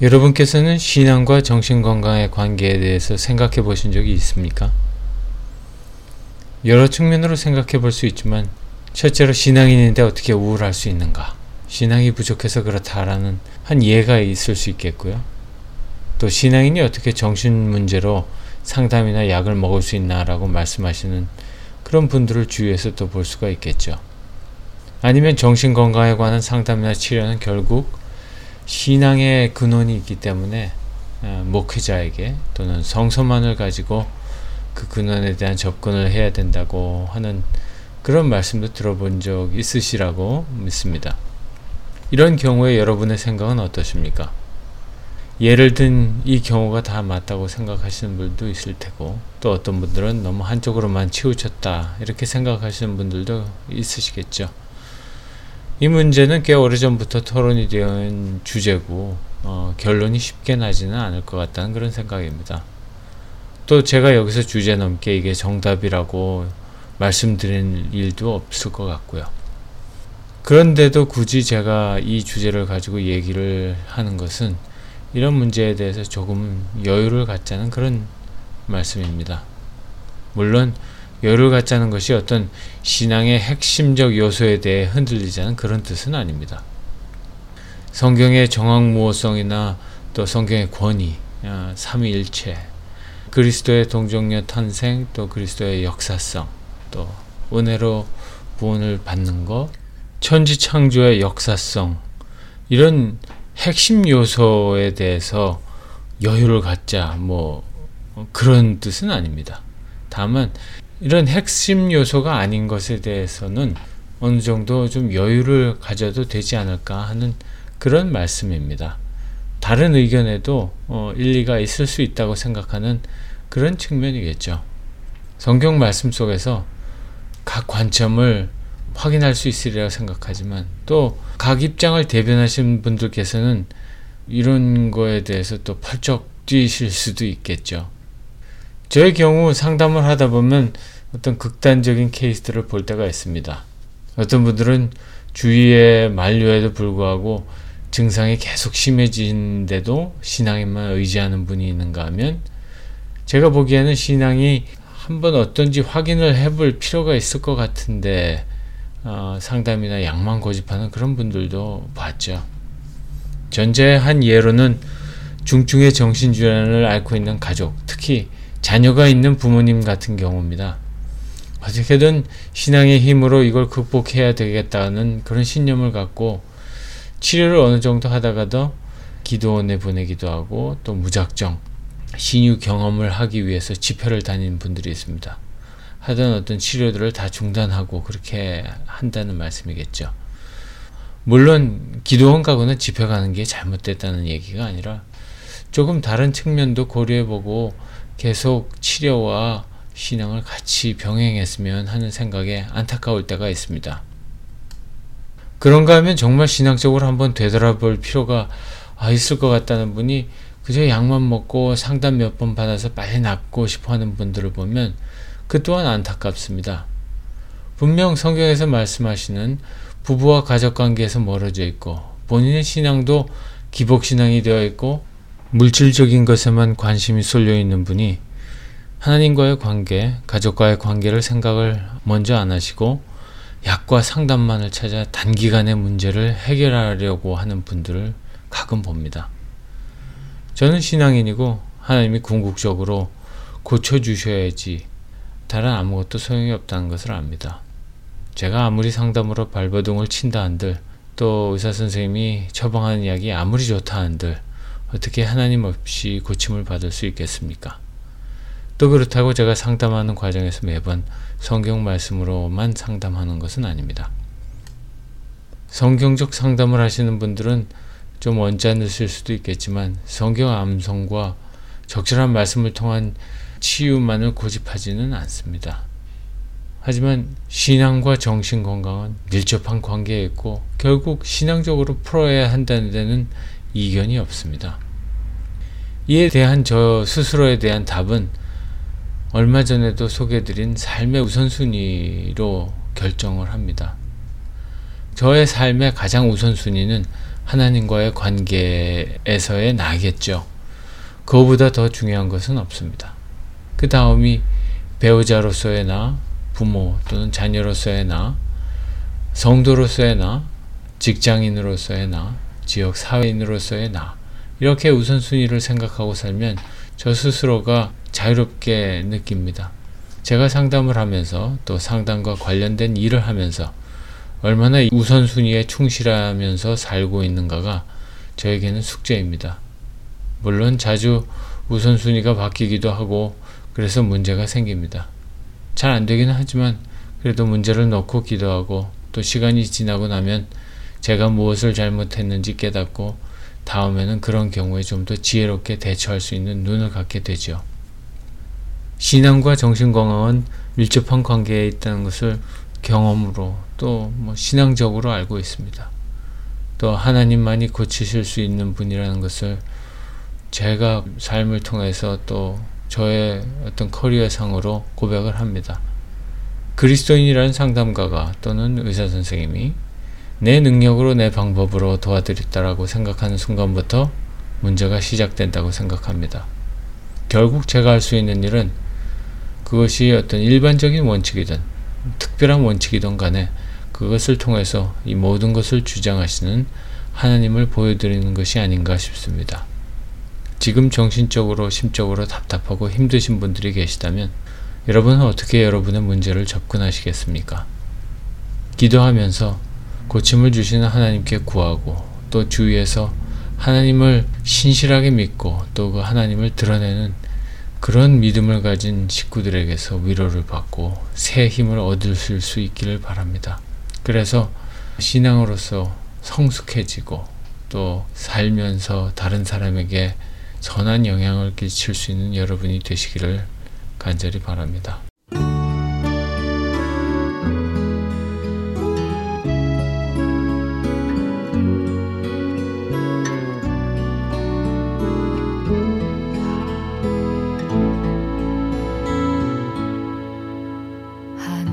여러분께서는 신앙과 정신건강의 관계에 대해서 생각해 보신 적이 있습니까? 여러 측면으로 생각해 볼 수 있지만, 첫째로 신앙인인데 어떻게 우울할 수 있는가? 신앙이 부족해서 그렇다라는 한 예가 있을 수 있겠고요. 또 신앙인이 어떻게 정신 문제로 상담이나 약을 먹을 수 있나라고 말씀하시는 그런 분들을 주위에서 또 볼 수가 있겠죠. 아니면 정신 건강에 관한 상담이나 치료는 결국 신앙의 근원이 있기 때문에 어, 목회자에게 또는 성서만을 가지고 그 근원에 대한 접근을 해야 된다고 하는 그런 말씀도 들어본 적 있으시라고 믿습니다. 이런 경우에 여러분의 생각은 어떠십니까? 예를 든 이 경우가 다 맞다고 생각하시는 분도 있을 테고 또 어떤 분들은 너무 한쪽으로만 치우쳤다 이렇게 생각하시는 분들도 있으시겠죠. 이 문제는 꽤 오래전부터 토론이 되어 주제고 어, 결론이 쉽게 나지는 않을 것 같다는 그런 생각입니다. 또 제가 여기서 주제 넘게 이게 정답이라고 말씀드린 일도 없을 것 같고요. 그런데도 굳이 제가 이 주제를 가지고 얘기를 하는 것은 이런 문제에 대해서 조금 여유를 갖자는 그런 말씀입니다. 물론 여유를 갖자는 것이 어떤 신앙의 핵심적 요소에 대해 흔들리자는 그런 뜻은 아닙니다. 성경의 정황무호성이나 또 성경의 권위, 아, 삼위일체, 그리스도의 동정녀 탄생, 또 그리스도의 역사성, 또 은혜로 구원을 받는 것, 천지 창조의 역사성, 이런 핵심 요소에 대해서 여유를 갖자, 뭐, 그런 뜻은 아닙니다. 다만, 이런 핵심 요소가 아닌 것에 대해서는 어느 정도 좀 여유를 가져도 되지 않을까 하는 그런 말씀입니다. 다른 의견에도 어, 일리가 있을 수 있다고 생각하는 그런 측면이겠죠. 성경 말씀 속에서 각 관점을 확인할 수 있으리라 생각하지만 또 각 입장을 대변하신 분들께서는 이런 거에 대해서 또 펄쩍 뛰실 수도 있겠죠. 저의 경우 상담을 하다 보면 어떤 극단적인 케이스들을 볼 때가 있습니다. 어떤 분들은 주위의 만류에도 불구하고 증상이 계속 심해진데도 신앙에만 의지하는 분이 있는가 하면 제가 보기에는 신앙이 한번 어떤지 확인을 해볼 필요가 있을 것 같은데 어, 상담이나 약만 고집하는 그런 분들도 봤죠. 전제의 한 예로는 중증의 정신질환을 앓고 있는 가족, 특히 자녀가 있는 부모님 같은 경우입니다. 어떻게든 신앙의 힘으로 이걸 극복해야 되겠다는 그런 신념을 갖고 치료를 어느 정도 하다가도 기도원에 보내기도 하고 또 무작정 신유 경험을 하기 위해서 집회를 다니는 분들이 있습니다. 하던 어떤 치료들을 다 중단하고 그렇게 한다는 말씀이겠죠. 물론 기도원 가고는 집회 가는 게 잘못됐다는 얘기가 아니라 조금 다른 측면도 고려해보고 계속 치료와 신앙을 같이 병행했으면 하는 생각에 안타까울 때가 있습니다. 그런가 하면 정말 신앙적으로 한번 되돌아볼 필요가 아, 있을 것 같다는 분이 그저 약만 먹고 상담 몇 번 받아서 빨리 낫고 싶어 하는 분들을 보면 그 또한 안타깝습니다. 분명 성경에서 말씀하시는 부부와 가족 관계에서 멀어져 있고 본인의 신앙도 기복신앙이 되어 있고 물질적인 것에만 관심이 쏠려 있는 분이 하나님과의 관계, 가족과의 관계를 생각을 먼저 안 하시고 약과 상담만을 찾아 단기간의 문제를 해결하려고 하는 분들을 가끔 봅니다. 저는 신앙인이고 하나님이 궁극적으로 고쳐주셔야지 다른 아무것도 소용이 없다는 것을 압니다. 제가 아무리 상담으로 발버둥을 친다 한들 또 의사 선생님이 처방하는 약이 아무리 좋다 한들 어떻게 하나님 없이 고침을 받을 수 있겠습니까? 또 그렇다고 제가 상담하는 과정에서 매번 성경 말씀으로만 상담하는 것은 아닙니다. 성경적 상담을 하시는 분들은 좀 언짢으실 수도 있겠지만 성경 암송과 적절한 말씀을 통한 치유만을 고집하지는 않습니다. 하지만 신앙과 정신 건강은 밀접한 관계에 있고 결국 신앙적으로 풀어야 한다는 데는 이견이 없습니다. 이에 대한 저 스스로에 대한 답은 얼마 전에도 소개드린 삶의 우선순위로 결정을 합니다. 저의 삶의 가장 우선순위는 하나님과의 관계에서의 나겠죠. 그거보다 더 중요한 것은 없습니다. 그 다음이 배우자로서의 나, 부모 또는 자녀로서의 나, 성도로서의 나, 직장인으로서의 나, 지역 사회인으로서의 나, 이렇게 우선순위를 생각하고 살면 저 스스로가 자유롭게 느낍니다. 제가 상담을 하면서 또 상담과 관련된 일을 하면서 얼마나 우선순위에 충실하면서 살고 있는가가 저에게는 숙제입니다. 물론 자주 우선순위가 바뀌기도 하고 그래서 문제가 생깁니다. 잘 안 되기는 하지만 그래도 문제를 넣고 기도하고 또 시간이 지나고 나면 제가 무엇을 잘못했는지 깨닫고 다음에는 그런 경우에 좀 더 지혜롭게 대처할 수 있는 눈을 갖게 되죠. 신앙과 정신건강은 밀접한 관계에 있다는 것을 경험으로 또 뭐 신앙적으로 알고 있습니다. 또 하나님만이 고치실 수 있는 분이라는 것을 제가 삶을 통해서 또 저의 어떤 커리어상으로 고백을 합니다. 그리스도인이라는 상담가가 또는 의사 선생님이 내 능력으로 내 방법으로 도와드렸다라고 생각하는 순간부터 문제가 시작된다고 생각합니다. 결국 제가 할 수 있는 일은 그것이 어떤 일반적인 원칙이든 특별한 원칙이든 간에 그것을 통해서 이 모든 것을 주장하시는 하나님을 보여드리는 것이 아닌가 싶습니다. 지금 정신적으로, 심적으로 답답하고 힘드신 분들이 계시다면 여러분은 어떻게 여러분의 문제를 접근하시겠습니까? 기도하면서 고침을 주시는 하나님께 구하고 또 주위에서 하나님을 신실하게 믿고 또 그 하나님을 드러내는 그런 믿음을 가진 식구들에게서 위로를 받고 새 힘을 얻을 수 있기를 바랍니다. 그래서 신앙으로서 성숙해지고 또 살면서 다른 사람에게 선한 영향을 끼칠 수 있는 여러분이 되시기를 간절히 바랍니다.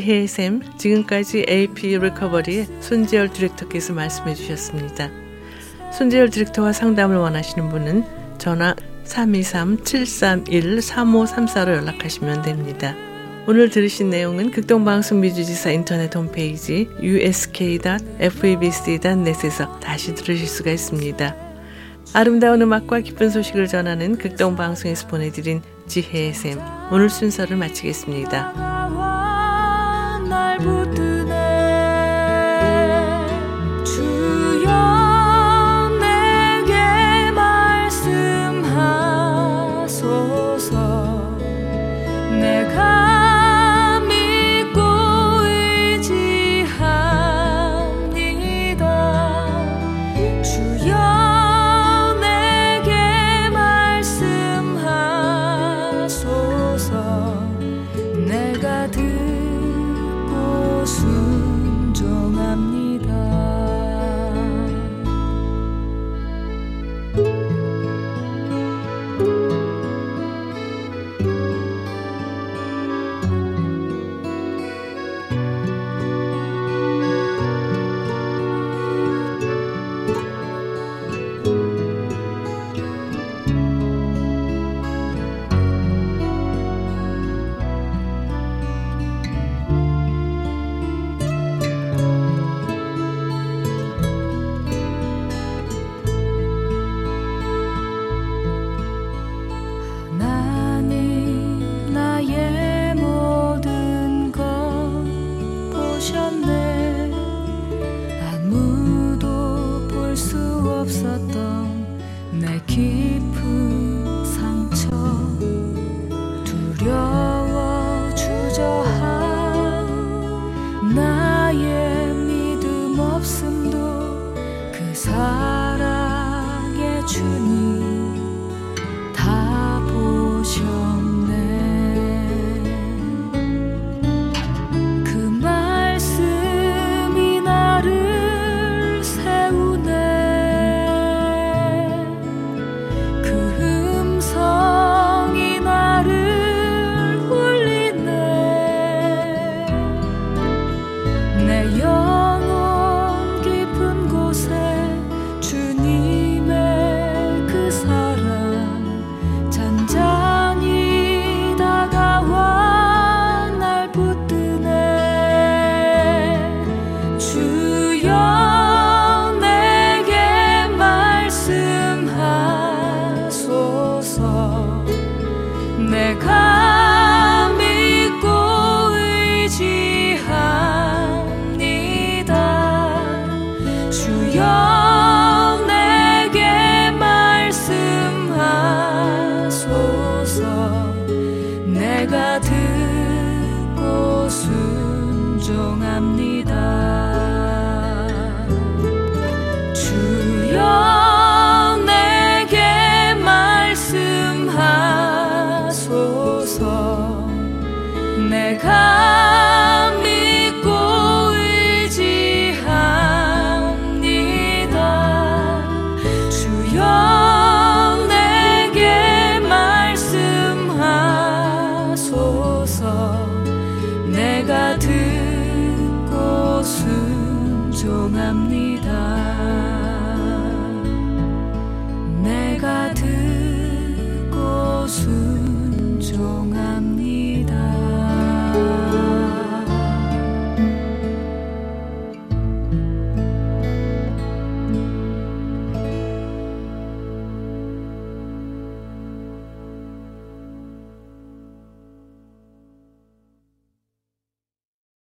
혜의 샘, 지금까지 AP 리커버리의 손재열 디렉터께서 말씀해 주셨습니다. 손재열 디렉터와 상담을 원하시는 분은 전화 323-731-3534로 연락하시면 됩니다. 오늘 들으신 내용은 극동방송 미주지사 인터넷 홈페이지 usk.febc.net에서 다시 들으실 수가 있습니다. 아름다운 음악과 기쁜 소식을 전하는 극동방송에서 보내드린 지혜의 샘, 오늘 순서를 마치겠습니다. 내가 내가 듣고 순종합니다.